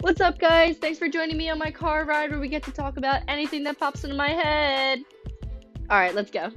What's up, guys? Thanks for joining me on my car ride where we get to talk about anything that pops into my head. All right, let's go.